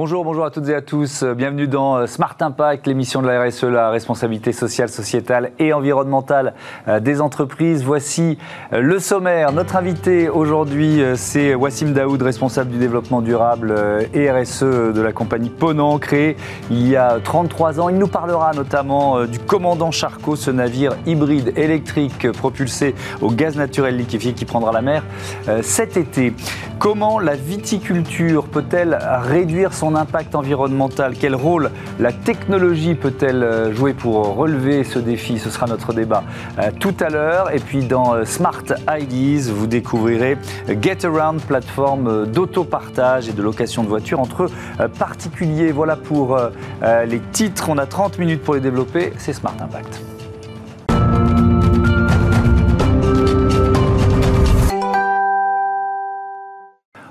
Bonjour, bonjour à toutes et à tous. Bienvenue dans euh, Smart Impact, l'émission de la RSE, la responsabilité sociale, sociétale et environnementale euh, des entreprises. Voici euh, le sommaire. Notre invité aujourd'hui, c'est Wassim Daoud, responsable du développement durable et RSE de la compagnie Ponant, créée il y a 33 ans. Il nous parlera notamment du commandant Charcot, ce navire hybride électrique propulsé au gaz naturel liquéfié qui prendra la mer cet été. Comment la viticulture peut-elle réduire son impact environnemental Quel rôle la technologie peut-elle euh, jouer pour relever ce défi? Ce sera notre débat euh, tout à l'heure. Et puis dans euh, Smart IDs, vous découvrirez GetAround, plateforme d'autopartage et de location de voitures entre particuliers. Voilà pour les titres. On a 30 minutes pour les développer. C'est Smart Impact.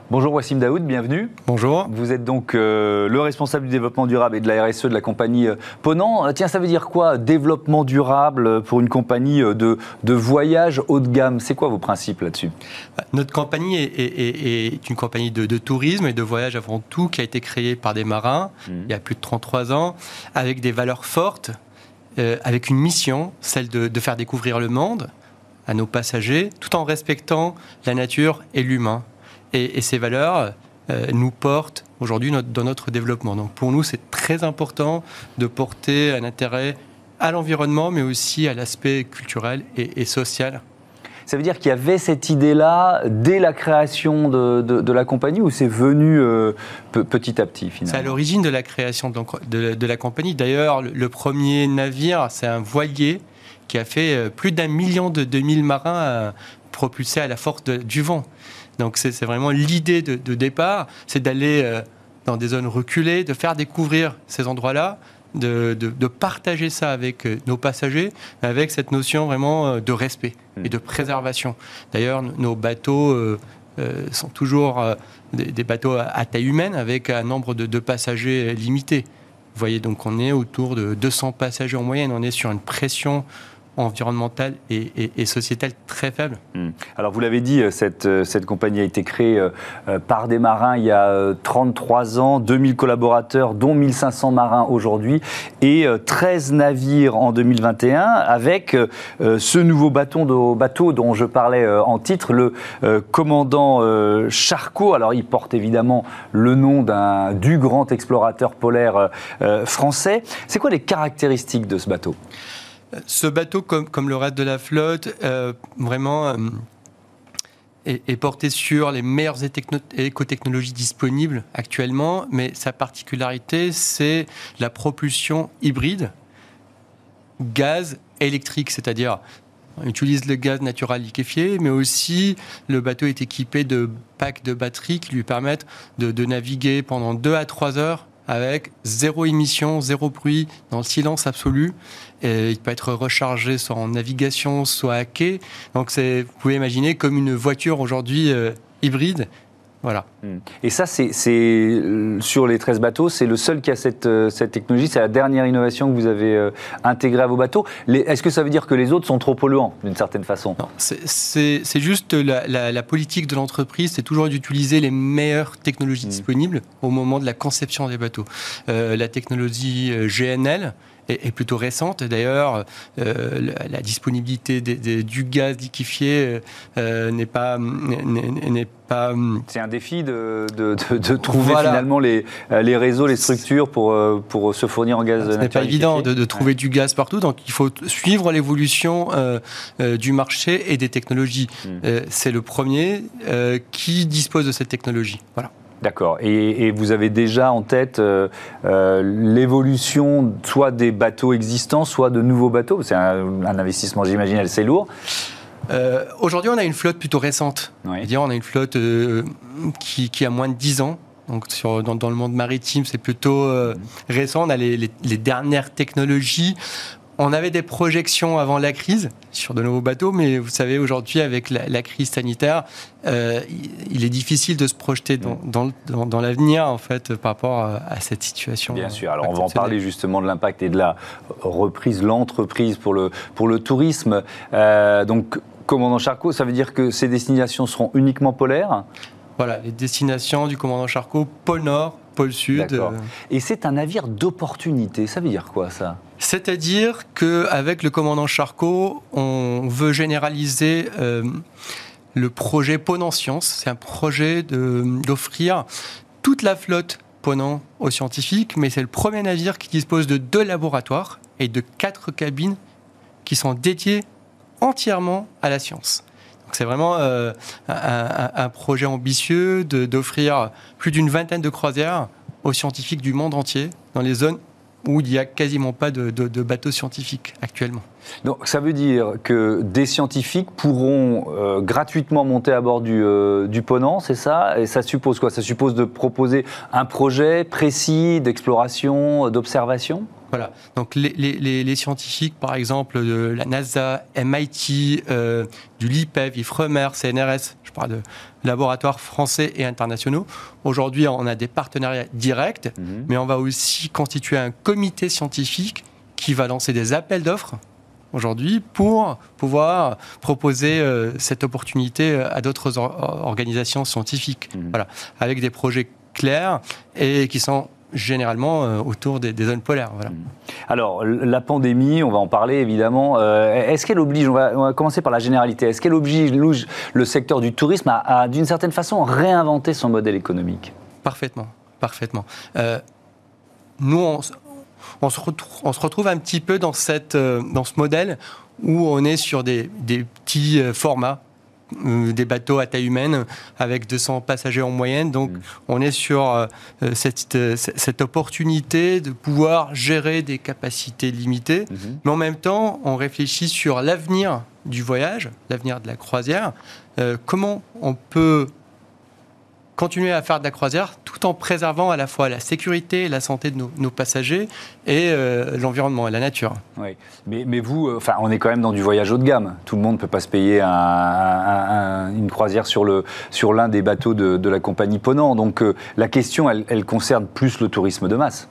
Bonjour Wassim Daoud, bienvenue. Bonjour. Vous êtes donc euh, le responsable du développement durable et de la RSE de la compagnie euh, Ponant. Euh, tiens, ça veut dire quoi développement durable pour une compagnie de, de voyage haut de gamme? C'est quoi vos principes là-dessus? Notre compagnie est, une compagnie de, tourisme et de voyage avant tout qui a été créée par des marins mmh. il y a plus de 33 ans avec des valeurs fortes, avec une mission, celle de, de faire découvrir le monde à nos passagers tout en respectant la nature et l'humain. Et, ces valeurs euh, nous portent aujourd'hui dans notre développement. Donc pour nous, c'est très important de porter un intérêt à l'environnement, mais aussi à l'aspect culturel et, social. Ça veut dire qu'il y avait cette idée-là dès la création de, la compagnie ou c'est venu euh, petit à petit finalement? C'est à l'origine de la création de, la compagnie. D'ailleurs, le, premier navire, c'est un voilier qui a fait euh, plus d'un million de 2000 marins propulsés à la force du vent. Donc c'est vraiment l'idée de, départ, c'est d'aller euh, dans des zones reculées, de faire découvrir ces endroits-là, de, partager ça avec euh, nos passagers, avec cette notion vraiment euh, de respect hmm. et de préservation. D'ailleurs, nos bateaux sont toujours des, bateaux à, taille humaine avec un nombre de, de passagers limité. Vous voyez, donc on est autour de 200 passagers en moyenne, on est sur une pression environnementale et, et, sociétale très faible. Hmm. Alors vous l'avez dit, euh, cette, euh, cette compagnie a été créée euh, par des marins il y a 33 ans, 2000 collaborateurs, dont 1500 marins aujourd'hui, et 13 navires en 2021, avec ce nouveau bateau, bateau dont je parlais en titre, le commandant Charcot. Alors il porte évidemment le nom du grand explorateur polaire français. C'est quoi les caractéristiques de ce bateau? Ce bateau, comme, le reste de la flotte, euh, vraiment euh, est, porté sur les meilleures écotechnologies disponibles actuellement, mais sa particularité, c'est la propulsion hybride gaz électrique, c'est-à-dire on utilise le gaz naturel liquéfié, mais aussi le bateau est équipé de packs de batteries qui lui permettent de, de naviguer pendant 2 à 3 heures avec zéro émission, zéro bruit, dans le silence absolu. Et il peut être rechargé soit en navigation, soit à quai. Donc vous pouvez imaginer comme une voiture aujourd'hui euh, hybride voilà. Hmm. Et ça, c'est euh, sur les 13 bateaux, c'est le seul qui a cette, euh, cette technologie. C'est la dernière innovation que vous avez euh, intégrée à vos bateaux. Est-ce que ça veut dire que les autres sont trop polluants, d'une certaine façon? Non, c'est juste la, politique de l'entreprise, c'est toujours d'utiliser les meilleures technologies hmm. disponibles au moment de la conception des bateaux. la technologie GNL, est, plutôt récente. D'ailleurs, euh, la, disponibilité du gaz liquéfié euh, n'est pas n'est pas. C'est un défi de, de, trouver finalement les, les réseaux, les structures pour, pour se fournir en gaz. Ce n'est pas évident de, trouver du gaz partout, donc il faut suivre l'évolution euh, du marché et des technologies. Hmm. C'est le premier qui dispose de cette technologie. Voilà. D'accord. Et, vous avez déjà en tête euh, euh, l'évolution soit des bateaux existants, soit de nouveaux bateaux? C'est un, investissement, j'imagine, assez lourd. Euh, aujourd'hui, on a une flotte plutôt récente. -dire on a une flotte qui, a moins de 10 ans. Donc sur, dans, le monde maritime, c'est plutôt mmh. récent. On a les, les, dernières technologies. On avait des projections avant la crise sur de nouveaux bateaux, mais vous savez, aujourd'hui, avec la, crise sanitaire, euh, il est difficile de se projeter dans, dans, l'avenir, en fait, par rapport à, cette situation. Bien sûr. Alors, on va en parler justement de l'impact et de la reprise, l'entreprise pour le, pour le tourisme. Euh, donc, commandant Charcot, ça veut dire que ces destinations seront uniquement polaires? Voilà, les destinations du commandant Charcot, pôle Nord, pôle Sud. D'accord. Et c'est un navire d'opportunité. Ça veut dire quoi ça? C'est-à-dire qu'avec le commandant Charcot, on veut généraliser euh, le projet Ponant Science. C'est un projet d'offrir toute la flotte Ponant aux scientifiques, mais c'est le premier navire qui dispose de deux laboratoires et de quatre cabines qui sont dédiées entièrement à la science. C'est vraiment euh, un, un- projet ambitieux d'offrir plus d'une vingtaine de croisières aux scientifiques du monde entier dans les zones où il n'y a quasiment pas de, de- de bateaux scientifiques actuellement. Donc ça veut dire que des scientifiques pourront euh, gratuitement monter à bord du, euh, du Ponant, c'est ça? Et ça suppose quoi? Ça suppose de proposer un projet précis d'exploration, d'observation? Voilà. Donc les, les- les- les scientifiques, par exemple, de la NASA, MIT, euh, du LIPEV, IFREMER, CNRS, de laboratoires français et internationaux. Aujourd'hui, on a des partenariats directs, Mhm. mais on va aussi constituer un comité scientifique qui va lancer des appels d'offres aujourd'hui pour pouvoir proposer euh, cette opportunité euh, à d'autres or- organisations scientifiques. Mhm. Voilà, avec des projets clairs et qui sont généralement euh, autour des, des zones polaires. Voilà. Alors, l- la pandémie, on va en parler évidemment. Euh, Est-ce qu'elle oblige, on va, on va commencer par la généralité, est-ce qu'elle oblige le secteur du tourisme à, à, d'une certaine façon, réinventer son modèle économique? Parfaitement, parfaitement. Euh, nous, on, se retrouve, on se retrouve un petit peu dans, cette, dans ce modèle où on est sur des, des petits formats, des bateaux à taille humaine avec 200 passagers en moyenne. Donc, Mm. on est sur euh, cette, euh, cette opportunité de pouvoir gérer des capacités limitées. Mais en même temps, on réfléchit sur l'avenir du voyage, l'avenir de la croisière. Euh, comment on peut continuer à faire de la croisière tout en préservant à la fois la sécurité et la santé de nos, passagers et euh, l'environnement et la nature. Oui, mais, mais vous, euh, enfin, on est quand même dans du voyage haut de gamme. Tout le monde ne peut pas se payer un- un- un- une croisière sur le sur l'un des bateaux de, la compagnie Ponant. Donc euh, la question, elle concerne plus le tourisme de masse.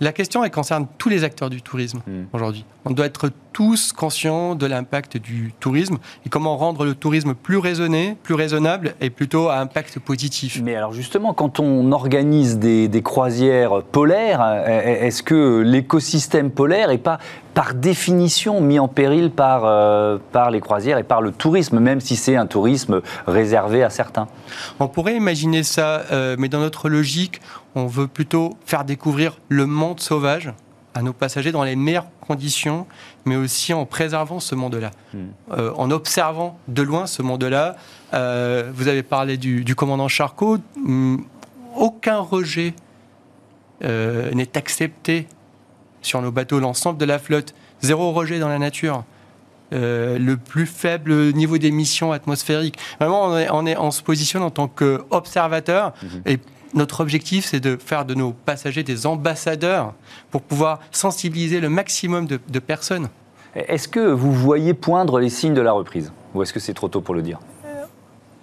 La question, elle concerne tous les acteurs du tourisme Mm. aujourd'hui. On doit être tous conscients de l'impact du tourisme et comment rendre le tourisme plus raisonné, plus raisonnable et plutôt à impact positif. Mais alors justement, quand on organise des, des croisières polaires, est-ce que l'écosystème polaire n'est pas par définition mis en péril par, euh, par les croisières et par le tourisme, même si c'est un tourisme réservé à certains On pourrait imaginer ça, euh, mais dans notre logique, on veut plutôt faire découvrir le monde sauvage à nos passagers dans les meilleures conditions, mais aussi en préservant ce monde-là, Mm. Euh, en observant de loin ce monde-là. Euh, vous avez parlé du, du commandant Charcot. Hum, aucun rejet euh, n'est accepté sur nos bateaux, l'ensemble de la flotte. Zéro rejet dans la nature. Euh, le plus faible niveau d'émissions atmosphériques. Vraiment, on, est- on, est- on se positionne en tant qu'observateur Mhm. et notre objectif, c'est de faire de nos passagers des ambassadeurs pour pouvoir sensibiliser le maximum de, de personnes. Est-ce que vous voyez poindre les signes de la reprise? Ou est-ce que c'est trop tôt pour le dire?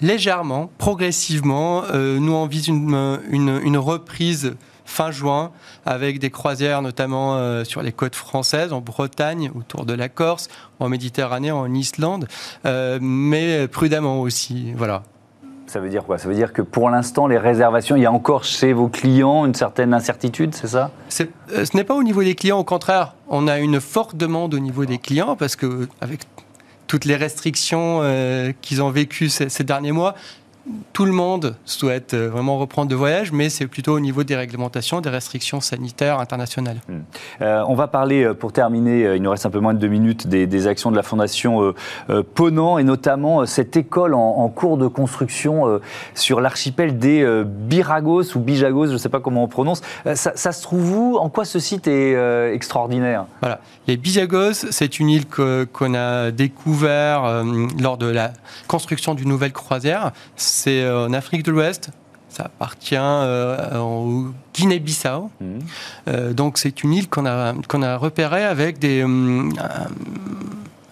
Légèrement, progressivement, euh, nous on vise une, une- une reprise fin juin avec des croisières notamment euh, sur les côtes françaises, en Bretagne, autour de la Corse, en Méditerranée, en Islande, euh, mais prudemment aussi. Voilà. Ça veut dire quoi? Ça veut dire que pour l'instant, les réservations, il y a encore chez vos clients une certaine incertitude, c'est ça? Euh, ce n'est pas au niveau des clients, au contraire, on a une forte demande au niveau des clients parce que avec toutes les restrictions euh, qu'ils ont vécues ces, ces derniers mois, tout le monde souhaite euh, vraiment reprendre de voyage, mais c'est plutôt au niveau des réglementations, des restrictions sanitaires internationales. Euh, on va parler, euh, pour terminer, il nous reste un peu moins de deux minutes, des, des actions de la Fondation euh, euh, Ponant et notamment cette école en, en cours de construction sur l'archipel des Biragos ou Bijagos, je ne sais pas comment on prononce. Ça, ça se trouve où? En quoi ce site est extraordinaire? Voilà. Les Bijagos, c'est une île qu'on a découvert lors de la construction d'une nouvelle croisière. C'est euh, en Afrique de l'Ouest. Ça appartient euh, au Guinée-Bissau. Mhm. Euh, donc c'est une île qu'on a, qu'on a repérée avec des, hum,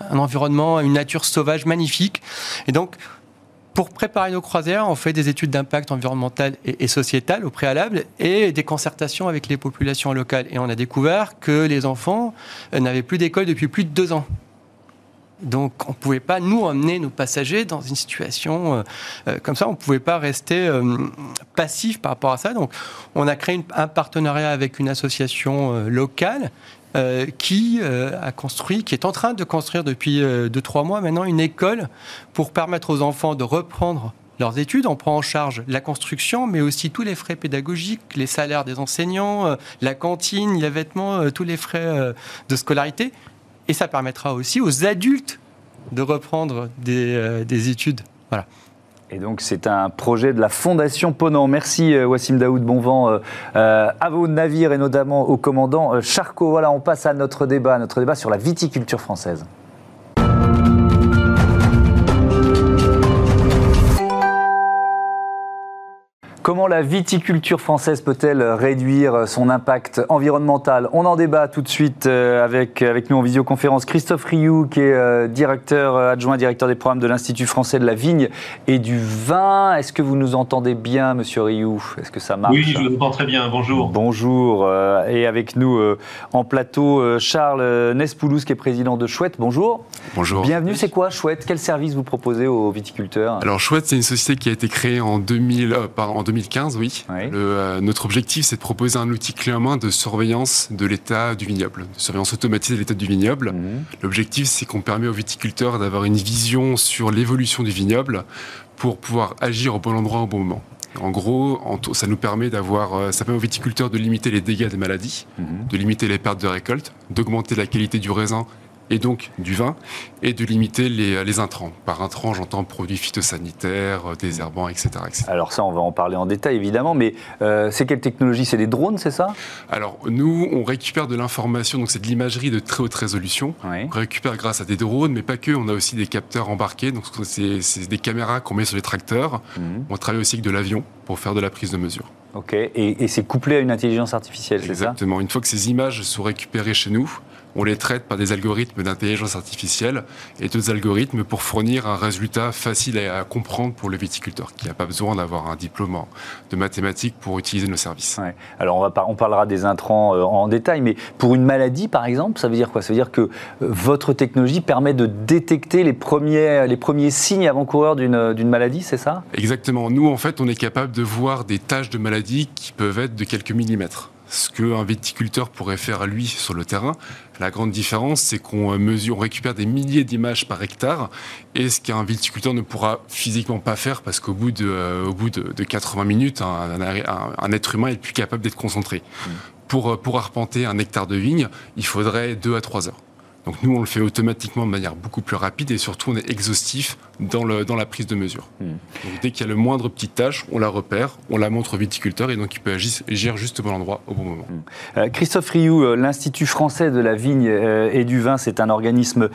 un, environnement, une nature sauvage magnifique. Et donc, pour préparer nos croisières, on fait des études d'impact environnemental et, sociétal au préalable et des concertations avec les populations locales. Et on a découvert que les enfants euh, n'avaient plus d'école depuis plus de deux ans. Donc on ne pouvait pas nous emmener nos passagers dans une situation comme ça. On ne pouvait pas rester passif par rapport à ça. Donc on a créé un partenariat avec une association locale euh, qui euh, a construit, qui est en train de construire depuis 2-3 euh, mois maintenant une école pour permettre aux enfants de reprendre leurs études. On prend en charge la construction, mais aussi tous les frais pédagogiques, les salaires des enseignants, la cantine, les vêtements, tous les frais de scolarité. Et ça permettra aussi aux adultes de reprendre des, des études. Voilà. Et donc c'est un projet de la Fondation Ponant. Merci euh, Wassim Daoud, bon vent euh, euh, à vos navires et notamment au commandant Charcot. Voilà, on passe à notre débat, notre débat sur la viticulture française. Comment la viticulture française peut-elle réduire son impact environnemental? On en débat tout de suite euh, avec, avec nous en visioconférence Christophe Rioux, qui est euh, directeur euh, adjoint directeur des programmes de l'Institut français de la vigne et du vin. Est-ce que vous nous entendez bien, monsieur Rioux? Est-ce que ça marche? Oui, je vous entends très bien. Bonjour. Bonjour. Et avec nous en plateau, Charles Nespoulos, qui est président de Chouette. Bonjour. Bonjour. Bienvenue. C'est quoi Chouette? Quel service vous proposez aux viticulteurs? Alors Chouette, c'est une société qui a été créée en 2000, en 2015, oui. Euh, notre objectif, c'est de proposer un outil clé en main de surveillance de l'état du vignoble, de surveillance automatisée de l'état du vignoble. Mhm. L'objectif, c'est qu'on permet aux viticulteurs d'avoir une vision sur l'évolution du vignoble pour pouvoir agir au bon endroit au bon moment. En gros, ça nous permet d'avoir, euh, ça permet aux viticulteurs de limiter les dégâts des maladies, mhm. de limiter les pertes de récolte, d'augmenter la qualité du raisin et donc du vin, et de limiter les, intrants. Par intrants, j'entends produits phytosanitaires, euh, désherbants, etc., etc., Alors ça, on va en parler en détail, évidemment, mais euh, c'est quelle technologie? C'est des drones, c'est ça? Alors nous, on récupère de l'information, donc c'est de l'imagerie de très haute résolution. On récupère grâce à des drones, mais pas que, on a aussi des capteurs embarqués, donc c'est des caméras qu'on met sur les tracteurs. Mhm. On travaille aussi avec de l'avion pour faire de la prise de mesure. Ok, et, et c'est couplé à une intelligence artificielle, c'est ça? Exactement. Une fois que ces images sont récupérées chez nous, on les traite par des algorithmes d'intelligence artificielle et d'autres algorithmes pour fournir un résultat facile à, comprendre pour le viticulteur, qui n'a pas besoin d'avoir un diplôme de mathématiques pour utiliser nos services. Alors on, va on parlera des intrants euh, en détail, mais pour une maladie par exemple, ça veut dire quoi? Ça veut dire que euh, votre technologie permet de détecter les premiers, les premiers signes avant-coureurs d'une maladie, c'est ça? Exactement. Nous, en fait, on est capable de voir des tâches de maladie qui peuvent être de quelques millimètres ce qu'un viticulteur pourrait faire lui sur le terrain. La grande différence, c'est qu'on mesure, on récupère des milliers d'images par hectare, et ce qu'un viticulteur ne pourra physiquement pas faire parce qu'au bout de, euh, au bout de, 80 minutes, un, être humain est plus capable d'être concentré. Mmh. Pour, pour arpenter un hectare de vigne, il faudrait 2 à 3 heures. Donc nous, on le fait automatiquement de manière beaucoup plus rapide et surtout on est exhaustif dans, le, dans la prise de mesure. Hmm. Donc dès qu'il y a le moindre petite tâche, on la repère, on la montre au viticulteur et donc il peut agir, juste au bon endroit au bon moment. Hmm. Euh, Christophe Rioux, euh, l'Institut français de la vigne euh, et du vin, c'est un organisme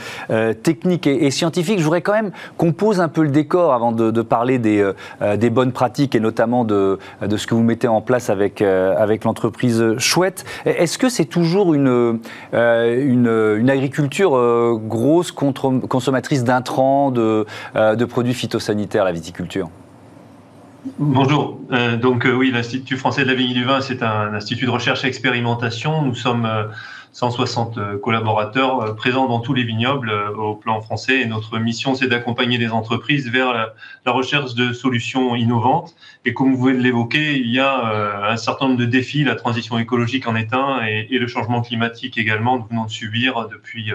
technique et, scientifique. Je voudrais quand même qu'on pose un peu le décor avant de, parler des, des, bonnes pratiques et notamment de, de, ce que vous mettez en place avec, avec l'entreprise Chouette. Est-ce que c'est toujours une, une, une agriculture culture euh, grosse consommatrice d'intrants, de, euh, de produits phytosanitaires, la viticulture Bonjour. Euh, donc oui, l'Institut français de la vigne et du vin, c'est un institut de recherche et expérimentation. Nous sommes 160 euh, collaborateurs euh, présents dans tous les vignobles euh, au plan français. Et notre mission, c'est d'accompagner les entreprises vers la, recherche de solutions innovantes. Et comme vous venez de l'évoquer, il y a un certain nombre de défis. La transition écologique en est un et, le changement climatique également. Nous venons de subir depuis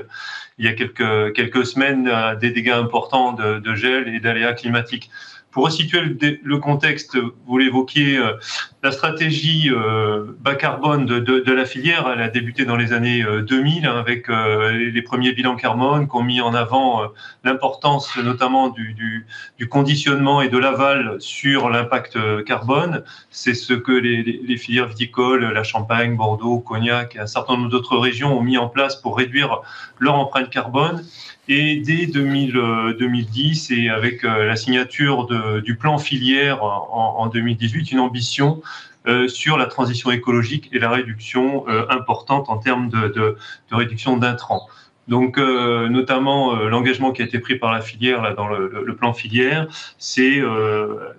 il y a quelques, quelques semaines des dégâts importants de, de gel et d'aléas climatiques. Pour resituer le, contexte, vous l'évoquiez, euh, la stratégie euh, bas carbone de, la filière, elle a débuté dans les années 2000 euh, hein, avec les premiers bilans carbone qui ont mis en avant l'importance notamment du, conditionnement et de l'aval sur l'impact carbone. C'est ce que les, filières viticoles, la Champagne, Bordeaux, Cognac et un certain nombre d'autres régions ont mis en place pour réduire leur empreinte carbone. Et dès 2010 euh, et avec la signature du plan filière en, 2018, une ambition euh, sur la transition écologique et la réduction importante en termes de, réduction d'intrants. Donc, notamment, l'engagement qui a été pris par la filière là, dans le, plan filière, c'est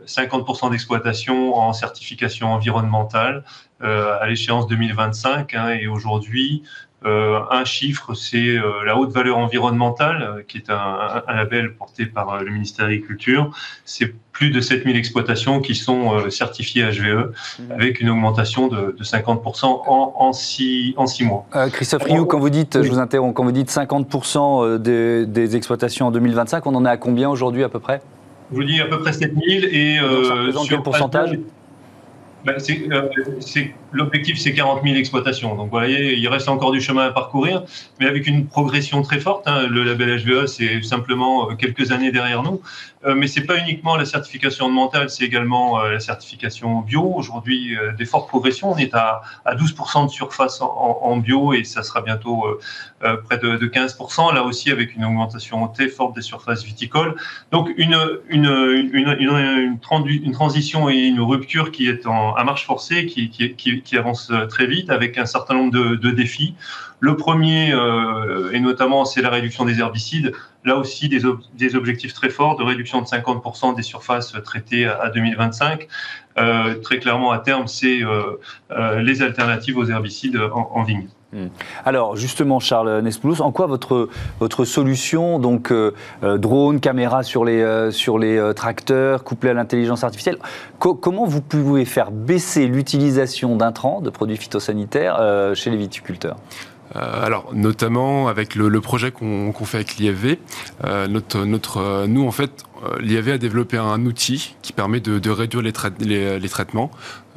50% d'exploitation en certification environnementale à l'échéance 2025. Hein, et aujourd'hui, un chiffre, c'est la haute valeur environnementale, qui est un, label porté par le ministère de l'Agriculture. C'est plus de 7000 exploitations qui sont certifiées HVE, mmh. avec une augmentation de, 50% en, en, six, en six mois. Christophe Rioux, quand vous dites, je vous interromps, quand vous dites 50% des, des exploitations en 2025, on en est à combien aujourd'hui à peu près? Je vous dis à peu près 7000 et euh, sur quel pourcentage? Ben, euh, L'objectif, c'est 40 000 exploitations. Donc, vous voyez, il reste encore du chemin à parcourir, mais avec une progression très forte. Hein. Le label HVE, c'est simplement euh, quelques années derrière nous. Euh, mais c'est pas uniquement la certification mentale, c'est également euh, la certification bio. Aujourd'hui, euh, des fortes progressions. On est à, à 12% de surface en, bio et ça sera bientôt près de, de, 15%. Là aussi, avec une augmentation très forte des surfaces viticoles. Donc, une, une, une, une, transition et une rupture qui est en, marche forcée, qui, qui, avance très vite avec un certain nombre de défis. Le premier, et notamment, c'est la réduction des herbicides là aussi des, objectifs très forts de réduction de 50% des surfaces traitées à, 2025. Euh, très clairement, à terme, c'est euh, euh, les alternatives aux herbicides en, vigne. Hmm. Alors justement, Charles Nespoulos, en quoi votre, solution, donc drone, caméra sur les, tracteurs, couplée à l'intelligence artificielle, comment vous pouvez faire baisser l'utilisation d'intrants, de produits phytosanitaires chez les viticulteurs? Alors, notamment avec le, projet qu'on fait avec l'IFV, euh, notre, notre, euh, nous, en fait, l'IAV a développé un outil qui permet de, réduire les, les, traitements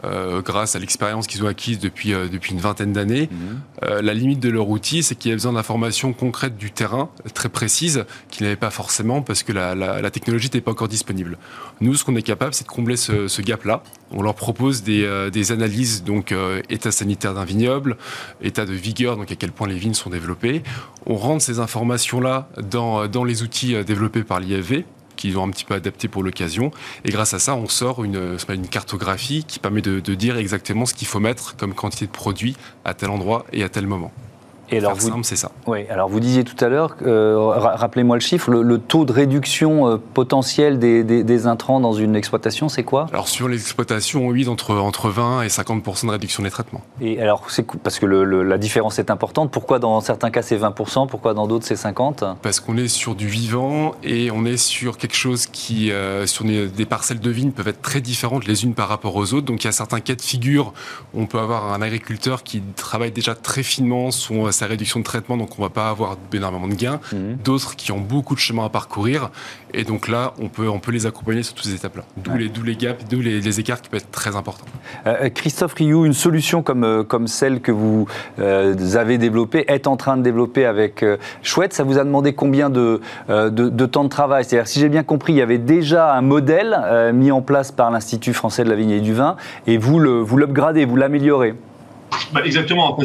euh, grâce à l'expérience qu'ils ont acquise depuis, euh, depuis une vingtaine d'années. Mhm. Euh, la limite de leur outil, c'est qu'il y a besoin d'informations concrètes du terrain, très précises, qu'ils n'avaient pas forcément parce que la, la, technologie n'était pas encore disponible. Nous, ce qu'on est capable, c'est de combler ce, ce gap-là. On leur propose des, des analyses, donc état sanitaire d'un vignoble, état de vigueur, donc à quel point les vignes sont développées. On rentre ces informations-là dans, dans les outils développés par l'IAV qu'ils ont un petit peu adapté pour l'occasion. Et grâce à ça, on sort une, une cartographie qui permet de, de dire exactement ce qu'il faut mettre comme quantité de produits à tel endroit et à tel moment. Et alors, vous, c'est ça. Oui, alors vous disiez tout à l'heure, euh, rappelez-moi le chiffre, le, taux de réduction euh, potentiel des, des, intrants dans une exploitation, c'est quoi? Alors sur les exploitations, oui, entre, entre 20 et 50% de réduction des traitements. Et alors, c'est parce que le, la différence est importante. Pourquoi dans certains cas c'est 20% Pourquoi dans d'autres c'est 50 Parce qu'on est sur du vivant et on est sur quelque chose qui, euh, sur des, des parcelles de vignes peuvent être très différentes les unes par rapport aux autres. Donc il y a certains cas de figure, on peut avoir un agriculteur qui travaille déjà très finement son sa réduction de traitement, donc on va pas avoir énormément de gains. Mhm. D'autres qui ont beaucoup de chemin à parcourir. Et donc là, on peut, on peut les accompagner sur toutes ces étapes-là. D'où les, les gaps, d'où les, écarts qui peuvent être très importants. Euh, euh, Christophe Rioux, une solution comme, euh, comme celle que vous avez développée, est en train de développer avec Chouette, ça vous a demandé combien de, de, temps de travail? C'est-à-dire, si j'ai bien compris, il y avait déjà un modèle mis en place par l'Institut français de la vigne et du vin, et vous l'upgradez, vous l'améliorez bah, exactement.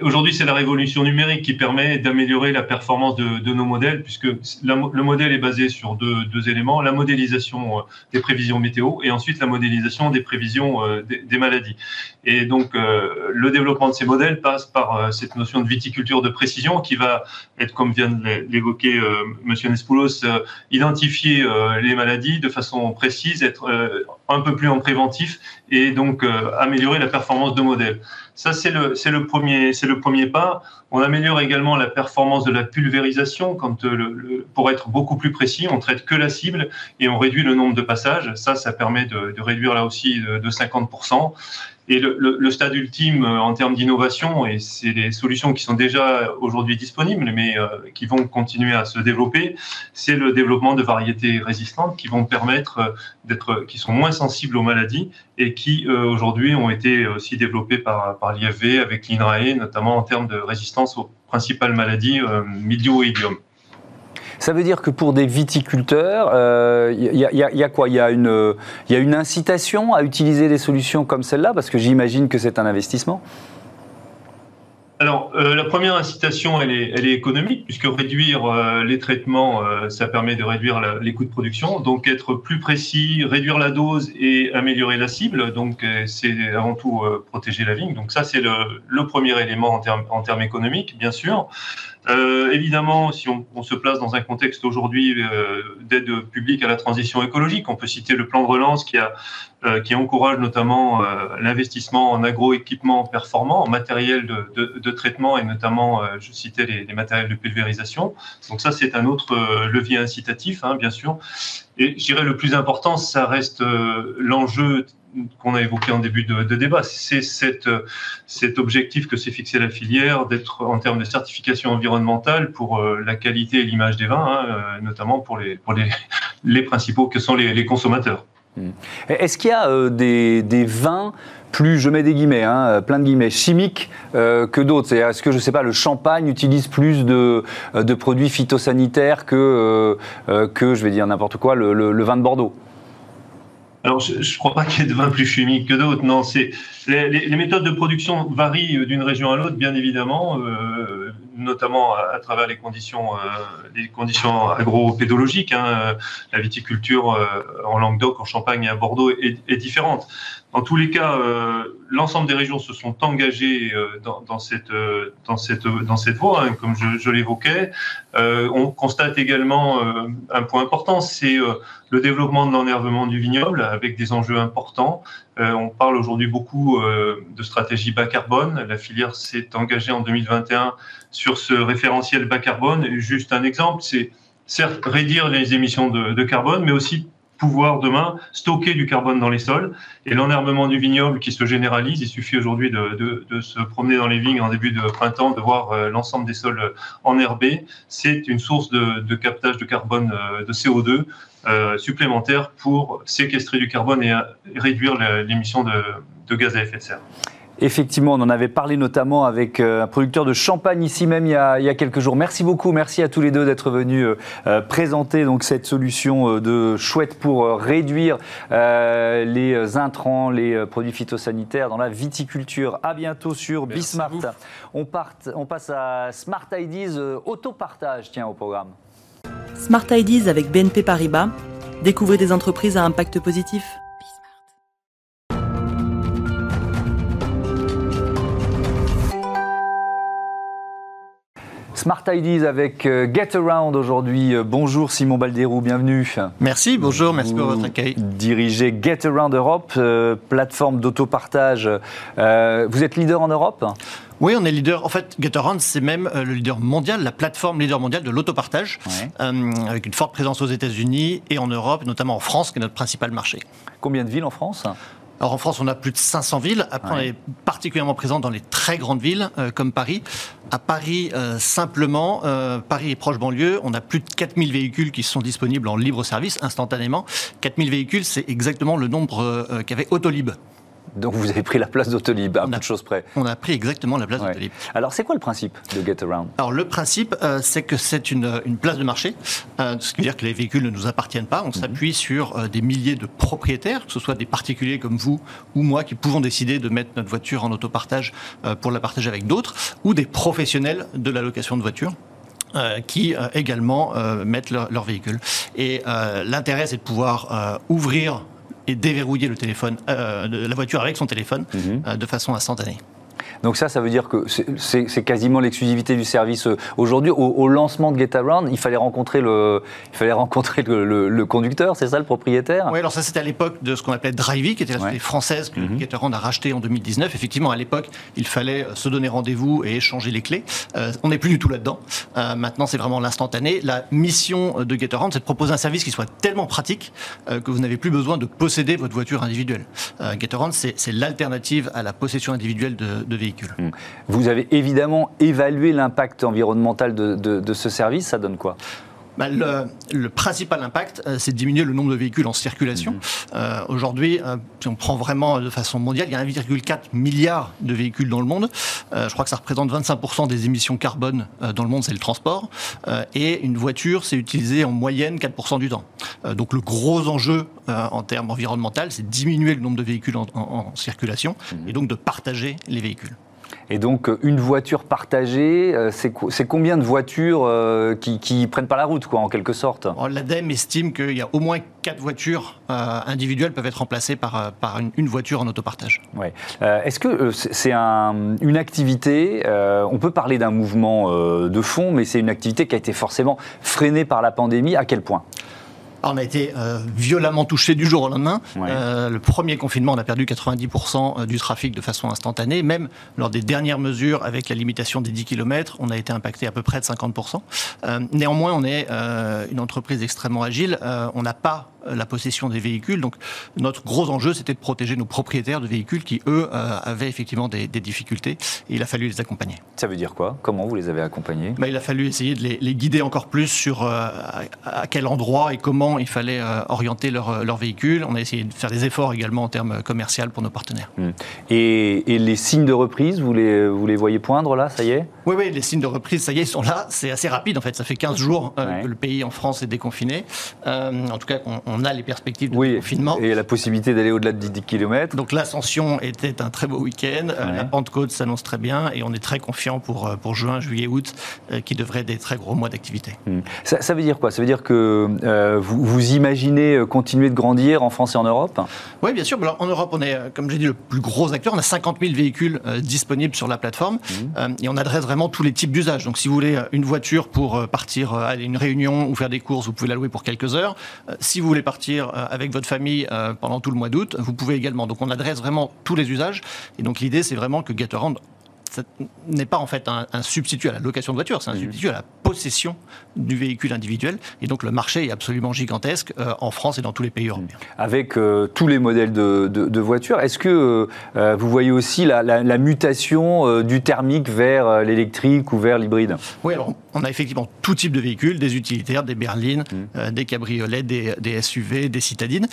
Aujourd'hui, c'est la révolution numérique qui permet d'améliorer la performance de, de, nos modèles, puisque le modèle est basé sur deux, deux, éléments la modélisation euh, des prévisions météo et ensuite la modélisation des prévisions euh, des, maladies. Et donc, euh, le développement de ces modèles passe par cette notion de viticulture de précision qui va être, comme vient de l'évoquer Monsieur Nespoulos, identifier les maladies de façon précise, être un peu plus en préventif et donc améliorer la performance de modèles. Ça, c'est le, le, premier, le premier pas. On améliore également la performance de la pulvérisation. Quand euh, pour être beaucoup plus précis, on traite que la cible et on réduit le nombre de passages. Ça, ça permet de, de réduire là aussi de, de 50%. Et le, stade ultime euh, en termes d'innovation, et c'est des solutions qui sont déjà aujourd'hui disponibles, mais euh, qui vont continuer à se développer, c'est le développement de variétés résistantes qui vont permettre euh, d'être, qui sont moins sensibles aux maladies et qui aujourd'hui ont été aussi développées par, par l'IFV avec l'INRAE, notamment en termes de résistance aux principales maladies mildio et idiome. Ça veut dire que pour des viticulteurs, il euh, y, a quoi Il y, a une, y a une incitation à utiliser des solutions comme celle-là? Parce que j'imagine que c'est un investissement. Alors, euh, la première incitation, elle est, économique, puisque réduire euh, les traitements, ça permet de réduire les coûts de production. Donc, être plus précis, réduire la dose et améliorer la cible. Donc, c'est avant tout protéger la vigne. Donc, ça, c'est le, premier élément en termes économiques, bien sûr. Euh, évidemment, si on, on, se place dans un contexte aujourd'hui euh, d'aide publique à la transition écologique, on peut citer le plan de relance qui, a, euh, qui encourage notamment euh, l'investissement en agroéquipement performant, en matériel de, de, de traitement et notamment, euh, je citais les, les, matériels de pulvérisation. Donc ça, c'est un autre levier incitatif, hein, bien sûr. Et je dirais le plus important, ça reste l'enjeu qu'on a évoqué en début de, débat, c'est cet objectif que s'est fixé la filière d'être en termes de certification environnementale pour euh, la qualité et l'image des vins, hein, euh, notamment pour les, principaux que sont les, consommateurs. Mmh. Est-ce qu'il y a euh, des, vins plus, je mets des guillemets, hein, plein de guillemets, chimiques que d'autres? Est-ce que, je ne sais pas, le champagne utilise plus de, produits phytosanitaires que, que, je vais dire n'importe quoi, le vin de Bordeaux? Alors, je ne crois pas qu'il y ait de vins plus chimiques que d'autres. Non, c'est les, les, méthodes de production varient d'une région à l'autre, bien évidemment, euh, notamment à, travers les conditions, euh, les conditions agro-pédologiques. Hein. La viticulture euh, en Languedoc, en Champagne et à Bordeaux est, est différente. En tous les cas, euh, l'ensemble des régions se sont engagées euh, dans, cette, euh, dans, cette, dans cette voie, hein, comme je, l'évoquais. on constate également un point important, c'est le développement de l'ennervement du vignoble avec des enjeux importants. on parle aujourd'hui beaucoup de stratégie bas carbone. La filière s'est engagée en 2021 sur ce référentiel bas carbone. Juste un exemple, c'est certes réduire les émissions de carbone, mais aussi pouvoir demain stocker du carbone dans les sols. Et l'enherbement du vignoble qui se généralise, il suffit aujourd'hui de, de, se promener dans les vignes en début de printemps, de voir euh, l'ensemble des sols enherbés. C'est une source de, de, captage de carbone, euh, de CO2 euh, supplémentaire pour séquestrer du carbone et réduire l'émission de gaz à effet de serre. Effectivement, on en avait parlé notamment avec euh, un producteur de champagne ici même il y a, il y a quelques jours. Merci beaucoup, merci à tous les deux d'être venus euh, présenter donc cette solution euh, de chouette pour réduire euh, les intrants, les produits phytosanitaires dans la viticulture. À bientôt sur Bismart. On, part, on passe à Smart IDs autopartage, tiens, au programme. Smart IDs avec BNP Paribas. Découvrez des entreprises à impact positif. Smart Ideas avec euh, Get Around aujourd'hui. Euh, bonjour Simon Balderou, bienvenue. Merci, bonjour, merci pour votre accueil. Dirigez Get Around Europe, euh, plateforme d'autopartage. Euh, vous êtes leader en Europe oui, on est leader. En fait, GetAround, c'est même le leader mondial, la plateforme leader mondiale de l'autopartage, ouais. euh, avec une forte présence aux États-Unis et en Europe, notamment en France, qui est notre principal marché. Combien de villes en France alors en France, on a plus de 500 villes. Après, ouais. on est particulièrement présent dans les très grandes villes euh, comme Paris. À Paris, euh, simplement, euh, Paris est proche banlieue. On a plus de 4000 véhicules qui sont disponibles en libre service instantanément. 4000 véhicules, c'est exactement le nombre euh, qu'avait Autolib. Donc vous avez pris la place d'Autolib, à peu de choses près. On a pris exactement la place ouais. d'Autolib. Alors c'est quoi le principe de Get Around? Alors le principe, euh, c'est que c'est une, une, place de marché, euh, ce qui veut dire que les véhicules ne nous appartiennent pas. On -hmm. s'appuie sur euh, des milliers de propriétaires, que ce soit des particuliers comme vous ou moi, qui pouvons décider de mettre notre voiture en autopartage euh, pour la partager avec d'autres, ou des professionnels de la location de voitures. Euh, qui euh, également euh, mettent leur, leur, véhicule. Et l'intérêt, c'est de pouvoir ouvrir et déverrouiller le téléphone, euh, la voiture avec son téléphone mmh. euh, de façon instantanée. Donc ça, ça veut dire que c'est quasiment l'exclusivité du service aujourd'hui. Au, au, lancement de GetAround, il fallait rencontrer le, il fallait rencontrer le, le, le conducteur, c'est ça, le propriétaire? Oui, alors ça c'était à l'époque de ce qu'on appelait Drivey, qui était la société ouais. française que mm -hmm. GetAround a racheté en 2019. Effectivement, à l'époque, il fallait se donner rendez-vous et échanger les clés. Euh, on n'est plus du tout là-dedans. Euh, maintenant, c'est vraiment l'instantané. La mission de GetAround, c'est de proposer un service qui soit tellement pratique euh, que vous n'avez plus besoin de posséder votre voiture individuelle. Euh, GetAround, c'est l'alternative à la possession individuelle de, de véhicules. Mmh. Vous avez évidemment évalué l'impact environnemental de, ce service, ça donne quoi? Bah, le, le, principal impact, euh, c'est de diminuer le nombre de véhicules en circulation. Mmh. Euh, Aujourd'hui, euh, si on prend vraiment de façon mondiale, il y a 1,4 milliard de véhicules dans le monde. Euh, je crois que ça représente 25% des émissions carbone euh, dans le monde, c'est le transport. Euh, et une voiture, c'est utilisé en moyenne 4% du temps. donc le gros enjeu en termes environnementaux, c'est diminuer le nombre de véhicules en, en, en circulation mmh. et donc de partager les véhicules. Et donc, euh, une voiture partagée, euh, c'est co- c'est combien de voitures euh, qui, prennent pas la route, quoi, en quelque sorte? Alors, L'ADEME estime qu'il y a au moins quatre voitures individuelles peuvent être remplacées par, par une, une voiture en autopartage. Ouais. Est-ce que c'est c'est un- une activité, on peut parler d'un mouvement de fond, mais c'est une activité qui a été forcément freinée par la pandémie. À quel point? On a été euh, violemment touché du jour au lendemain. Ouais. Euh, le premier confinement, on a perdu 90% du trafic de façon instantanée. Même lors des dernières mesures avec la limitation des 10 km, on a été impacté à peu près de 50%. Euh, néanmoins, on est euh, une entreprise extrêmement agile. Euh, on n'a pas euh, la possession des véhicules. Donc notre gros enjeu, c'était de protéger nos propriétaires de véhicules qui, eux, euh, avaient effectivement des, des difficultés. Et il a fallu les accompagner. Ça veut dire quoi? Comment vous les avez accompagnés? Bah, il a fallu essayer de les, les guider encore plus sur euh, à, à quel endroit et comment il fallait euh, orienter leur, leur véhicule. On a essayé de faire des efforts également en termes commerciaux pour nos partenaires. et, et les signes de reprise, vous les, vous les voyez poindre là? Ça y est? Oui, oui, les signes de reprise, ça y est, ils sont là. C'est assez rapide en fait. Ça fait 15 jours euh, Ouais. que le pays en France est déconfiné. Euh, en tout cas, on, on a les perspectives de Oui. confinement. Et la possibilité d'aller au-delà de 10 km Donc l'ascension était un très beau week-end, Euh, Ouais. la Pentecôte s'annonce très bien et on est très confiant pour, pour juin, juillet, août, qui devraient être des très gros mois d'activité. ça, ça veut dire quoi? Ça veut dire que vous, vous imaginez continuer de grandir en France et en Europe? Oui, bien sûr. Alors, en Europe, on est, comme j'ai dit, le plus gros acteur. On a 50 000 véhicules disponibles sur la plateforme Euh, et on adresse vraiment tous les types d'usages. Donc, si vous voulez euh, une voiture pour euh, partir euh, à une réunion ou faire des courses, vous pouvez la louer pour quelques heures. Si vous voulez partir avec votre famille pendant tout le mois d'août, vous pouvez également. Donc, on adresse vraiment tous les usages. Et donc, l'idée, c'est vraiment que ça n'est pas en fait un, un substitut à la location de voiture, c'est un substitut à la possession du véhicule individuel. Et donc le marché est absolument gigantesque euh, en France et dans tous les pays européens. avec euh, tous les modèles de, de- de voitures. Est-ce que euh, vous voyez aussi la, la- la mutation du thermique vers l'électrique ou vers l'hybride? Oui, alors on a effectivement tout type de véhicules, des utilitaires, des berlines, euh, des cabriolets, des, des SUV, des citadines.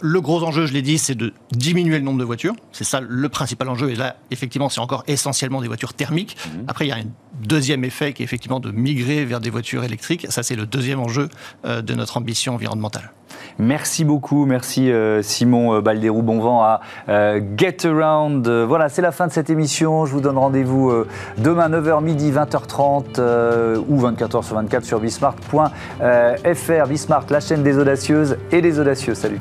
Le gros enjeu, je l'ai dit, c'est de diminuer le nombre de voitures. C'est ça le principal enjeu. Et là, effectivement, c'est encore essentiellement des voitures thermiques. Après, il y a un deuxième effet qui est effectivement de migrer vers des voitures électriques. Ça, c'est le deuxième enjeu euh, de notre ambition environnementale. Merci beaucoup, merci euh, Simon euh, Balderou, bon vent à Get Around. Voilà, c'est la fin de cette émission. Je vous donne rendez-vous demain 9h midi, 20h30 euh, ou 24h sur 24 sur bismart.fr. Bismart, la chaîne des audacieuses et des audacieux. Salut.